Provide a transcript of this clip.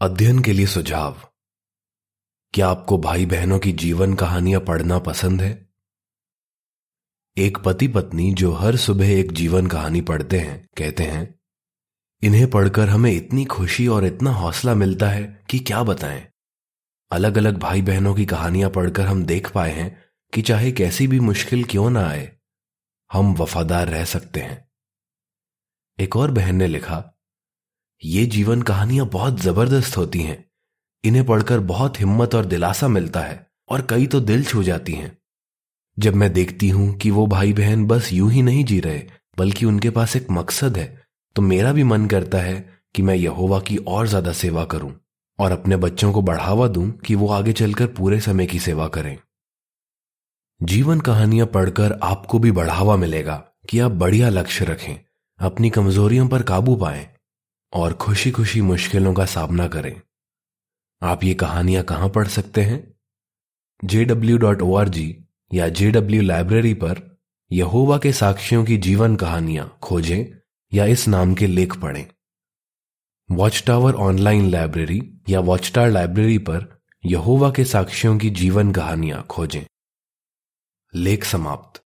अध्ययन के लिए सुझाव। क्या आपको भाई बहनों की जीवन कहानियाँ पढ़ना पसंद है? एक पति पत्नी जो हर सुबह एक जीवन कहानी पढ़ते हैं, कहते हैं, इन्हें पढ़कर हमें इतनी खुशी और इतना हौसला मिलता है कि क्या बताएँ? अलग अलग भाई बहनों की कहानियाँ पढ़कर हम देख पाए हैं कि चाहे कैसी भी मुश्किल क्यों ना आए, हम वफादार रह सकते हैं। एक और बहन ने लिखा ये जीवन कहानियाँ बहुत ज़बरदस्त होती हैं। इन्हें पढ़कर बहुत हिम्मत और दिलासा मिलता है और कई तो दिल छू जाती हैं। जब मैं देखती हूँ कि वो भाई बहन बस यूँ ही नहीं जी रहे, बल्कि उनके पास एक मकसद है तो मेरा भी मन करता है कि मैं यहोवा की और ज़्यादा सेवा करूँ और अपने बच्चों को बढ़ावा दूँ कि वो आगे चलकर पूरे समय की सेवा करें। जीवन कहानियाँ पढ़कर आपको भी बढ़ावा मिलेगा कि आप बढ़िया लक्ष्य रखें, अपनी कमजोरियों पर काबू पाएँ और खुशी खुशी मुश्किलों का सामना करें। आप ये कहानियाँ कहाँ पढ़ सकते हैं? J W dot O R G या जे डब्ल्यू लाइब्रेरी पर यहोवा के साक्षियों की जीवन कहानियाँ खोजें या इस नाम के लेख पढ़ें। वॉच टावर ऑनलाइन लाइब्रेरी या वॉच टावर लाइब्रेरी पर यहोवा के साक्षियों की जीवन कहानियाँ खोजें। लेख समाप्त।